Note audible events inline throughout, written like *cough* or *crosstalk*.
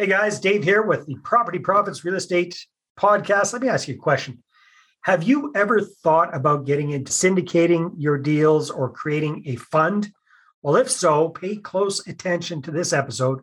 Hey guys, Dave here with the Property Profits Real Estate Podcast. Let me ask you a question. Have you ever thought about getting into syndicating your deals or creating a fund? Well, if so, pay close attention to this episode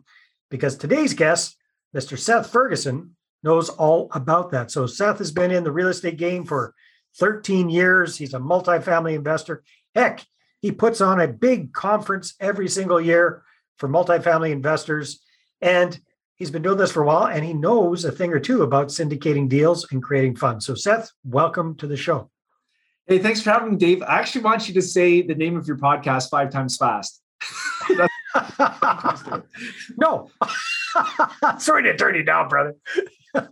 because today's guest, Mr. Seth Ferguson, knows all about that. So, Seth has been in the real estate game for 13 years. He's a multifamily investor. Heck, he puts on a big conference every single year for multifamily investors. And he's been doing this for a while and he knows a thing or two about syndicating deals and creating funds. So, Seth, welcome to the show. Hey, thanks for having me, Dave. I actually want you to say the name of your podcast five times fast. *laughs* no, *laughs* sorry to turn you down, brother. *laughs*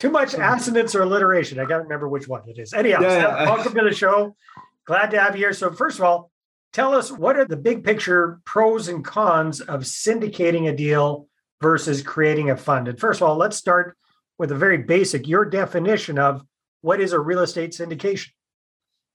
Too much assonance or alliteration. I got to remember which one it is. Anyhow, yeah, Seth, welcome to the show. Glad to have you here. So, first of all, tell us what are the big picture pros and cons of syndicating a deal versus creating a fund? And first of all, let's start with a very basic your definition of what is a real estate syndication?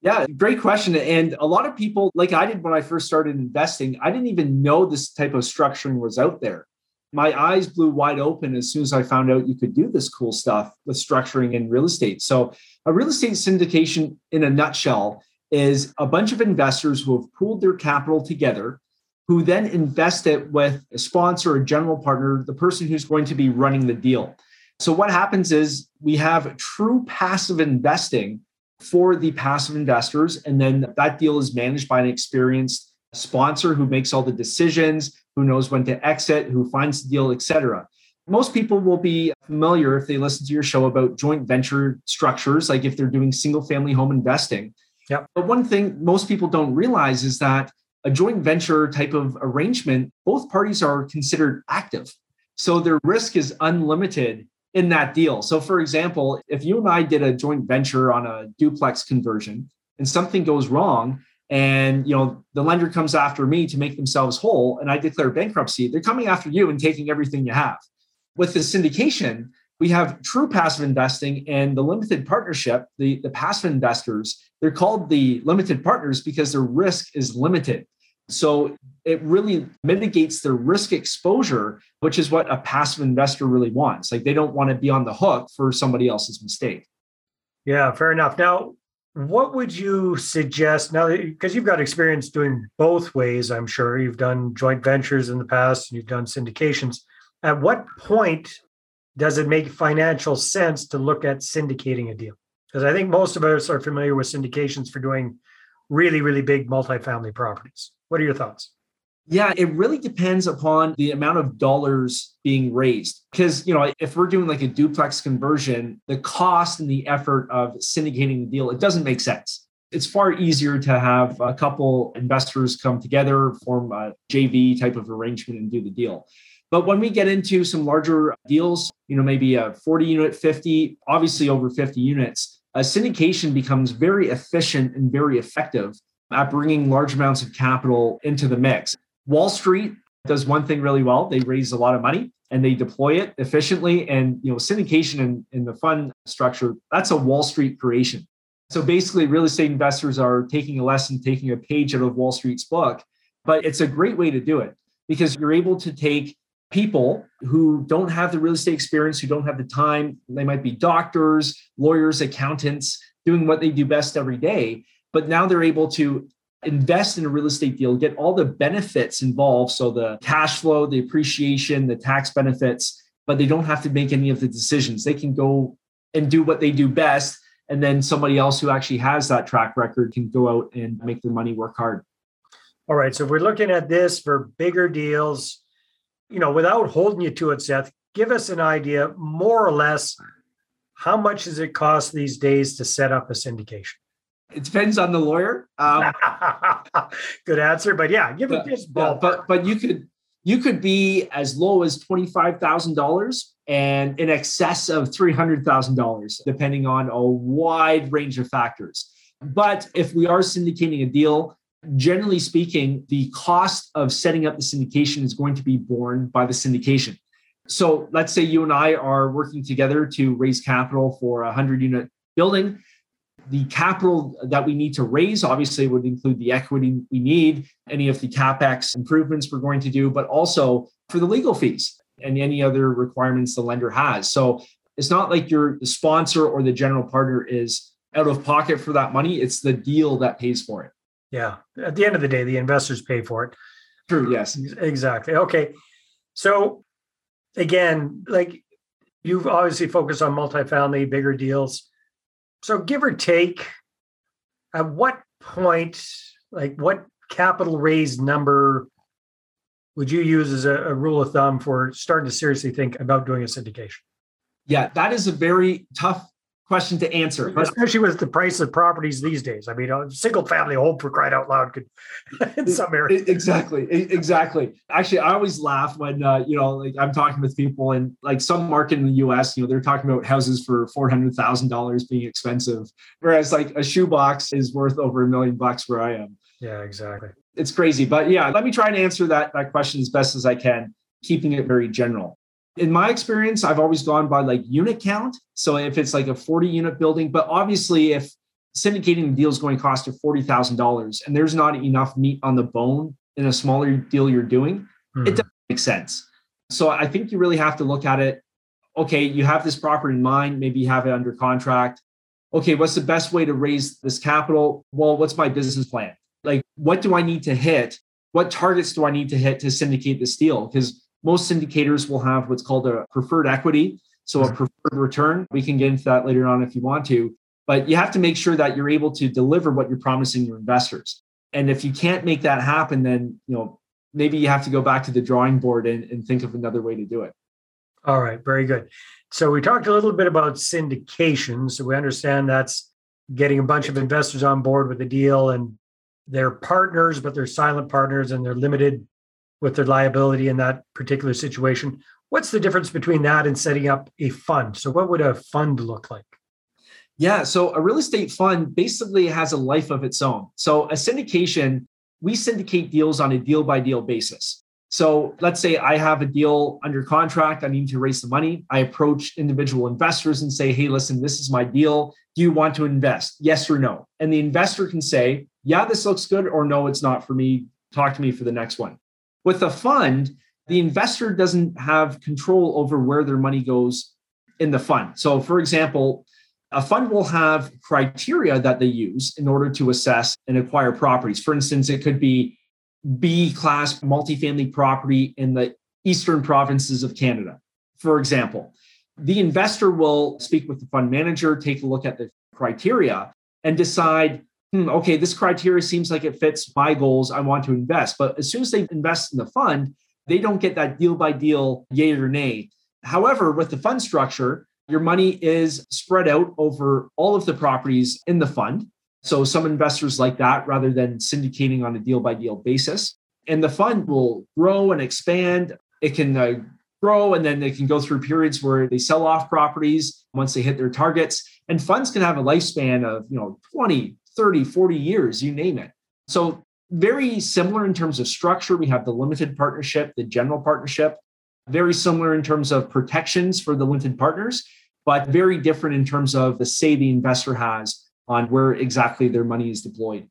Yeah, great question. And a lot of people, like I did when I first started investing, I didn't even know this type of structuring was out there. My eyes blew wide open as soon as I found out you could do this cool stuff with structuring in real estate. So, a real estate syndication, in a nutshell, is a bunch of investors who have pooled their capital together, who then invest it with a sponsor, a general partner, the person who's going to be running the deal. So, what happens is we have true passive investing for the passive investors, and then that deal is managed by an experienced sponsor who makes all the decisions, who knows when to exit, who finds the deal, etc. Most people will be familiar if they listen to your show about joint venture structures, like if they're doing single family home investing. Yep. But one thing most people don't realize is that a joint venture type of arrangement, both parties are considered active. So their risk is unlimited in that deal. So, for example, if you and I did a joint venture on a duplex conversion and something goes wrong, and you know the lender comes after me to make themselves whole, and I declare bankruptcy, they're coming after you and taking everything you have. With the syndication, we have true passive investing and the limited partnership, the, the passive investors, they're called the limited partners because their risk is limited. So it really mitigates their risk exposure, which is what a passive investor really wants. Like they don't want to be on the hook for somebody else's mistake. Yeah, fair enough. Now, what would you suggest now because you've got experience doing both ways i'm sure you've done joint ventures in the past and you've done syndications at what point does it make financial sense to look at syndicating a deal because i think most of us are familiar with syndications for doing really really big multifamily properties what are your thoughts yeah, it really depends upon the amount of dollars being raised. Because, you know, if we're doing like a duplex conversion, the cost and the effort of syndicating the deal, it doesn't make sense. It's far easier to have a couple investors come together, form a JV type of arrangement and do the deal. But when we get into some larger deals, you know, maybe a 40 unit, 50, obviously over 50 units, a syndication becomes very efficient and very effective at bringing large amounts of capital into the mix. Wall Street does one thing really well. They raise a lot of money and they deploy it efficiently. And you know, syndication in, in the fund structure, that's a Wall Street creation. So basically, real estate investors are taking a lesson, taking a page out of Wall Street's book, but it's a great way to do it because you're able to take people who don't have the real estate experience, who don't have the time. They might be doctors, lawyers, accountants, doing what they do best every day. But now they're able to invest in a real estate deal, get all the benefits involved. So the cash flow, the appreciation, the tax benefits, but they don't have to make any of the decisions. They can go and do what they do best. And then somebody else who actually has that track record can go out and make their money work hard. All right. So if we're looking at this for bigger deals, you know, without holding you to it, Seth, give us an idea more or less how much does it cost these days to set up a syndication? It depends on the lawyer. Um, *laughs* Good answer, but yeah, give it this ball. but but you could you could be as low as twenty five thousand dollars and in excess of three hundred thousand dollars, depending on a wide range of factors. But if we are syndicating a deal, generally speaking, the cost of setting up the syndication is going to be borne by the syndication. So let's say you and I are working together to raise capital for a 100 unit building the capital that we need to raise obviously would include the equity we need, any of the capex improvements we're going to do, but also for the legal fees and any other requirements the lender has. So it's not like your sponsor or the general partner is out of pocket for that money. It's the deal that pays for it. Yeah. At the end of the day, the investors pay for it. True. Yes. Exactly. Okay. So again, like you've obviously focused on multifamily, bigger deals. So give or take, at what point, like what capital raised number would you use as a, a rule of thumb for starting to seriously think about doing a syndication? Yeah, that is a very tough question to answer. But especially with the price of properties these days. I mean, a single family home for crying out loud could *laughs* in some areas. Exactly. Exactly. Actually, I always laugh when, uh, you know, like I'm talking with people and like some market in the US, you know, they're talking about houses for $400,000 being expensive, whereas like a shoebox is worth over a million bucks where I am. Yeah, exactly. It's crazy. But yeah, let me try and answer that, that question as best as I can, keeping it very general in my experience, I've always gone by like unit count. So if it's like a 40 unit building, but obviously if syndicating the deal is going to cost you $40,000 and there's not enough meat on the bone in a smaller deal you're doing, mm-hmm. it doesn't make sense. So I think you really have to look at it. Okay, you have this property in mind, maybe you have it under contract. Okay, what's the best way to raise this capital? Well, what's my business plan? Like, what do I need to hit? What targets do I need to hit to syndicate this deal? Because most syndicators will have what's called a preferred equity, so a mm-hmm. preferred return. We can get into that later on if you want to, but you have to make sure that you're able to deliver what you're promising your investors. And if you can't make that happen, then you know maybe you have to go back to the drawing board and, and think of another way to do it. All right, very good. So we talked a little bit about syndication. So we understand that's getting a bunch of investors on board with the deal and they're partners, but they're silent partners and they're limited with their liability in that particular situation. What's the difference between that and setting up a fund? So, what would a fund look like? Yeah, so a real estate fund basically has a life of its own. So, a syndication, we syndicate deals on a deal by deal basis. So, let's say I have a deal under contract, I need to raise the money. I approach individual investors and say, hey, listen, this is my deal. Do you want to invest? Yes or no? And the investor can say, yeah, this looks good, or no, it's not for me. Talk to me for the next one. With a fund, the investor doesn't have control over where their money goes in the fund. So, for example, a fund will have criteria that they use in order to assess and acquire properties. For instance, it could be B class multifamily property in the eastern provinces of Canada, for example. The investor will speak with the fund manager, take a look at the criteria, and decide hmm, okay, this criteria seems like it fits my goals. I want to invest. But as soon as they invest in the fund, they don't get that deal by deal yay or nay. However, with the fund structure, your money is spread out over all of the properties in the fund. So some investors like that rather than syndicating on a deal by deal basis. And the fund will grow and expand. It can uh, grow and then they can go through periods where they sell off properties once they hit their targets. And funds can have a lifespan of, you know, 20, 30, 40 years, you name it. So, very similar in terms of structure. We have the limited partnership, the general partnership, very similar in terms of protections for the limited partners, but very different in terms of the say the investor has on where exactly their money is deployed.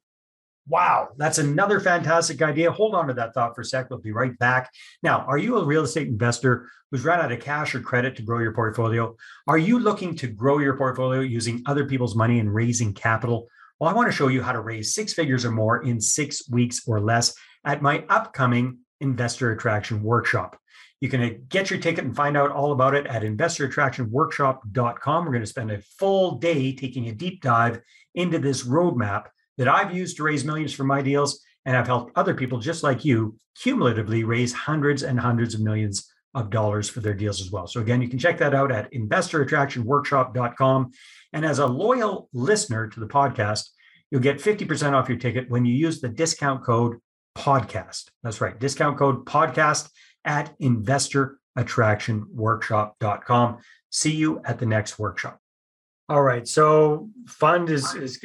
Wow, that's another fantastic idea. Hold on to that thought for a sec. We'll be right back. Now, are you a real estate investor who's run out of cash or credit to grow your portfolio? Are you looking to grow your portfolio using other people's money and raising capital? Well, I want to show you how to raise six figures or more in six weeks or less at my upcoming Investor Attraction Workshop. You can uh, get your ticket and find out all about it at investorattractionworkshop.com. We're going to spend a full day taking a deep dive into this roadmap that I've used to raise millions for my deals. And I've helped other people just like you cumulatively raise hundreds and hundreds of millions of dollars for their deals as well. So again, you can check that out at investorattractionworkshop.com. And as a loyal listener to the podcast, you'll get 50% off your ticket when you use the discount code podcast. That's right, discount code podcast at investorattractionworkshop.com. See you at the next workshop. All right. So fund is is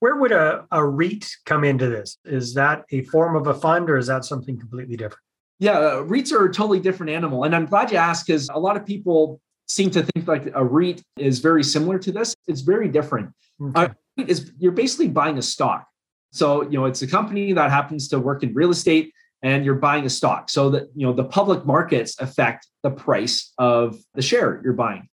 where would a, a REIT come into this? Is that a form of a fund or is that something completely different? Yeah, uh, REITs are a totally different animal. And I'm glad you asked because a lot of people seem to think like a REIT is very similar to this. It's very different. Okay. is you're basically buying a stock. So, you know, it's a company that happens to work in real estate. and you're buying a stock. So that you know the public markets affect the price of the share you're buying.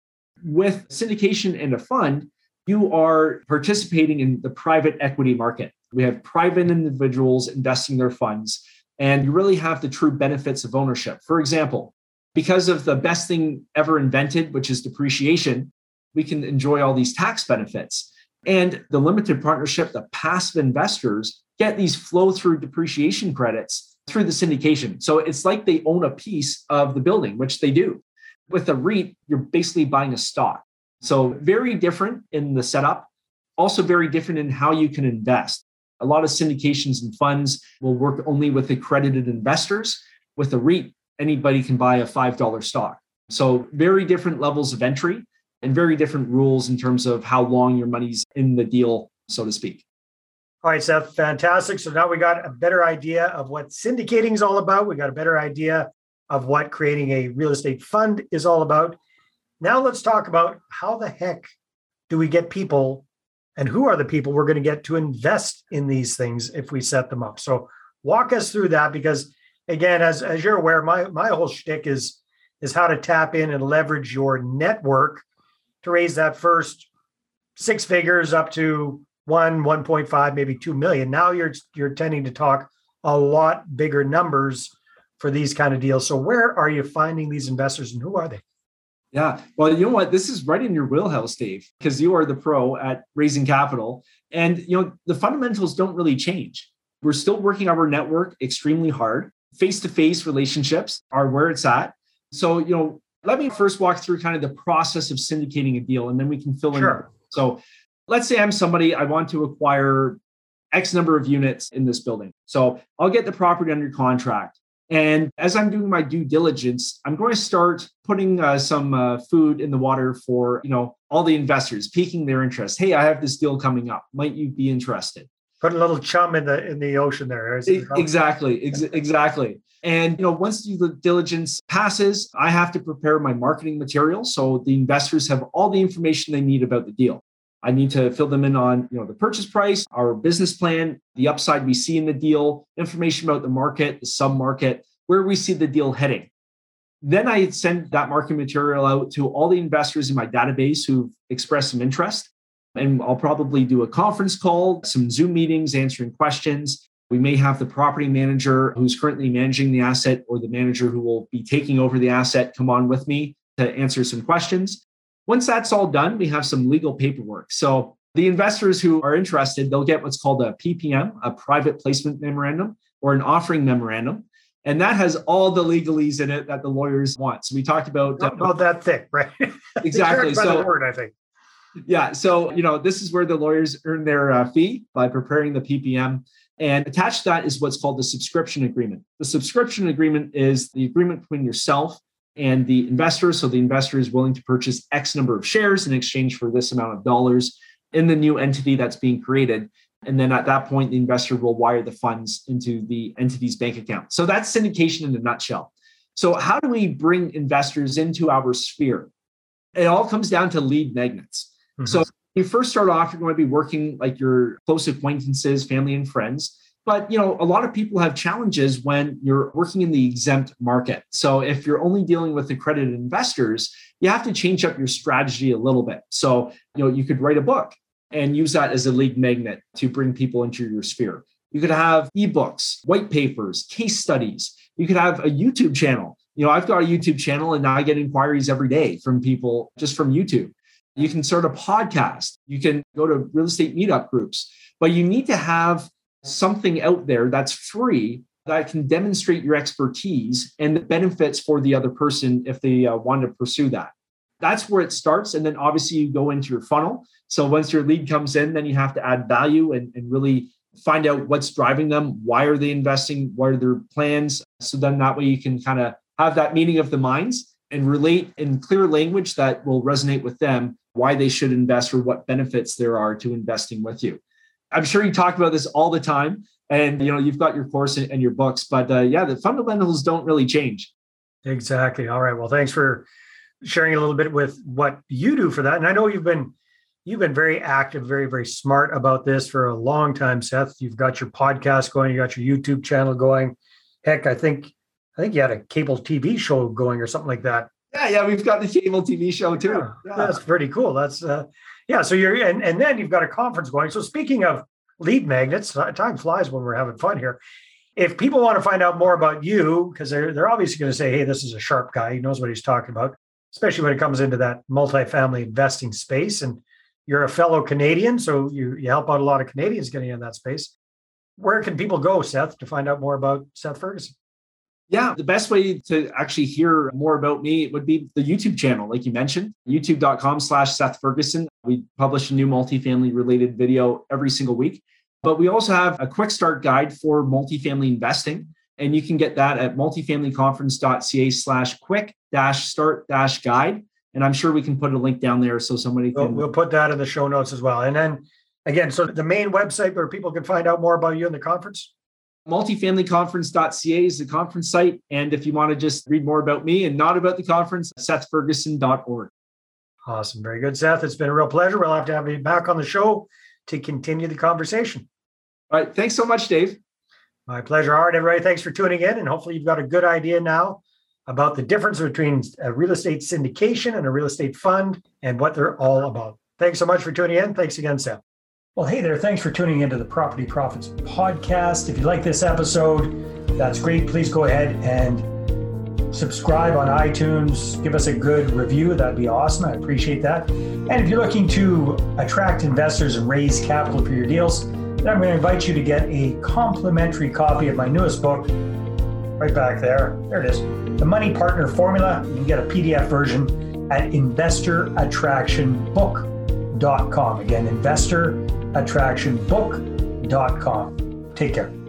With syndication in a fund, you are participating in the private equity market. We have private individuals investing their funds, and you really have the true benefits of ownership. For example, because of the best thing ever invented, which is depreciation, we can enjoy all these tax benefits. And the limited partnership, the passive investors get these flow through depreciation credits through the syndication. So it's like they own a piece of the building, which they do. With a REIT, you're basically buying a stock. So very different in the setup, also very different in how you can invest. A lot of syndications and funds will work only with accredited investors. With a REIT, anybody can buy a $5 stock. So very different levels of entry and very different rules in terms of how long your money's in the deal, so to speak. All right, Seth, fantastic. So now we got a better idea of what syndicating is all about. We got a better idea of what creating a real estate fund is all about. Now let's talk about how the heck do we get people and who are the people we're going to get to invest in these things if we set them up. So walk us through that because again, as, as you're aware, my my whole shtick is is how to tap in and leverage your network to raise that first six figures up to one, 1.5, maybe 2 million. Now you're you're tending to talk a lot bigger numbers for these kind of deals. So where are you finding these investors and who are they? Yeah. Well, you know what? This is right in your wheelhouse, Dave, because you are the pro at raising capital. And you know, the fundamentals don't really change. We're still working our network extremely hard. Face-to-face relationships are where it's at. So, you know, let me first walk through kind of the process of syndicating a deal and then we can fill sure. in. So let's say I'm somebody, I want to acquire X number of units in this building. So I'll get the property under contract. And as I'm doing my due diligence, I'm going to start putting uh, some uh, food in the water for you know all the investors, piquing their interest. Hey, I have this deal coming up. Might you be interested? Put a little chum in the in the ocean there. Exactly, ex- exactly. And you know, once the diligence passes, I have to prepare my marketing material so the investors have all the information they need about the deal. I need to fill them in on, you know, the purchase price, our business plan, the upside we see in the deal, information about the market, the sub market, where we see the deal heading. Then I send that marketing material out to all the investors in my database who've expressed some interest. And I'll probably do a conference call, some Zoom meetings, answering questions. We may have the property manager who's currently managing the asset or the manager who will be taking over the asset come on with me to answer some questions. Once that's all done, we have some legal paperwork. So the investors who are interested, they'll get what's called a PPM, a private placement memorandum, or an offering memorandum. And that has all the legalese in it that the lawyers want. So we talked about uh, about that thick, right? *laughs* Exactly. so word, I think. Yeah. So you know, this is where the lawyers earn their uh, fee by preparing the PPM. And attached to that is what's called the subscription agreement. The subscription agreement is the agreement between yourself and the investor. So the investor is willing to purchase X number of shares in exchange for this amount of dollars in the new entity that's being created. And then at that point, the investor will wire the funds into the entity's bank account. So that's syndication in a nutshell. So, how do we bring investors into our sphere? It all comes down to lead magnets. Mm-hmm. So, you first start off, you're going to be working like your close acquaintances, family, and friends. But you know, a lot of people have challenges when you're working in the exempt market. So if you're only dealing with accredited investors, you have to change up your strategy a little bit. So, you know, you could write a book and use that as a lead magnet to bring people into your sphere. You could have ebooks, white papers, case studies. You could have a YouTube channel. You know, I've got a YouTube channel and I get inquiries every day from people just from YouTube. You can start a podcast. You can go to real estate meetup groups, but you need to have something out there that's free that can demonstrate your expertise and the benefits for the other person if they uh, want to pursue that. That's where it starts. And then obviously you go into your funnel. So once your lead comes in, then you have to add value and, and really find out what's driving them. Why are they investing? What are their plans? So then that way you can kind of have that meeting of the minds and relate in clear language that will resonate with them why they should invest or what benefits there are to investing with you. I'm sure you talk about this all the time, and you know you've got your course and your books, but uh, yeah, the fundamentals don't really change. Exactly. All right. Well, thanks for sharing a little bit with what you do for that. And I know you've been you've been very active, very very smart about this for a long time, Seth. You've got your podcast going, you got your YouTube channel going. Heck, I think I think you had a cable TV show going or something like that. Yeah, yeah, we've got the cable TV show too. Yeah, yeah. That's pretty cool. That's uh, yeah. So you're and and then you've got a conference going. So speaking of lead magnets, uh, time flies when we're having fun here. If people want to find out more about you, because they're they're obviously going to say, "Hey, this is a sharp guy. He knows what he's talking about," especially when it comes into that multifamily investing space. And you're a fellow Canadian, so you you help out a lot of Canadians getting in that space. Where can people go, Seth, to find out more about Seth Ferguson? Yeah, the best way to actually hear more about me would be the YouTube channel, like you mentioned, youtube.com slash Seth Ferguson. We publish a new multifamily related video every single week. But we also have a quick start guide for multifamily investing. And you can get that at multifamilyconference.ca slash quick dash start dash guide. And I'm sure we can put a link down there so somebody can. We'll, we'll put that in the show notes as well. And then again, so the main website where people can find out more about you and the conference? multifamilyconference.ca is the conference site. And if you want to just read more about me and not about the conference, sethferguson.org. Awesome. Very good, Seth. It's been a real pleasure. We'll have to have you back on the show to continue the conversation. All right. Thanks so much, Dave. My pleasure. All right, everybody. Thanks for tuning in. And hopefully, you've got a good idea now about the difference between a real estate syndication and a real estate fund and what they're all about. Thanks so much for tuning in. Thanks again, Seth. Well, hey there. Thanks for tuning into the Property Profits podcast. If you like this episode, that's great. Please go ahead and subscribe on iTunes. Give us a good review. That'd be awesome. I appreciate that. And if you're looking to attract investors and raise capital for your deals, then I'm going to invite you to get a complimentary copy of my newest book, right back there. There it is The Money Partner Formula. You can get a PDF version at investorattractionbook.com. Again, investor attractionbook.com. Take care.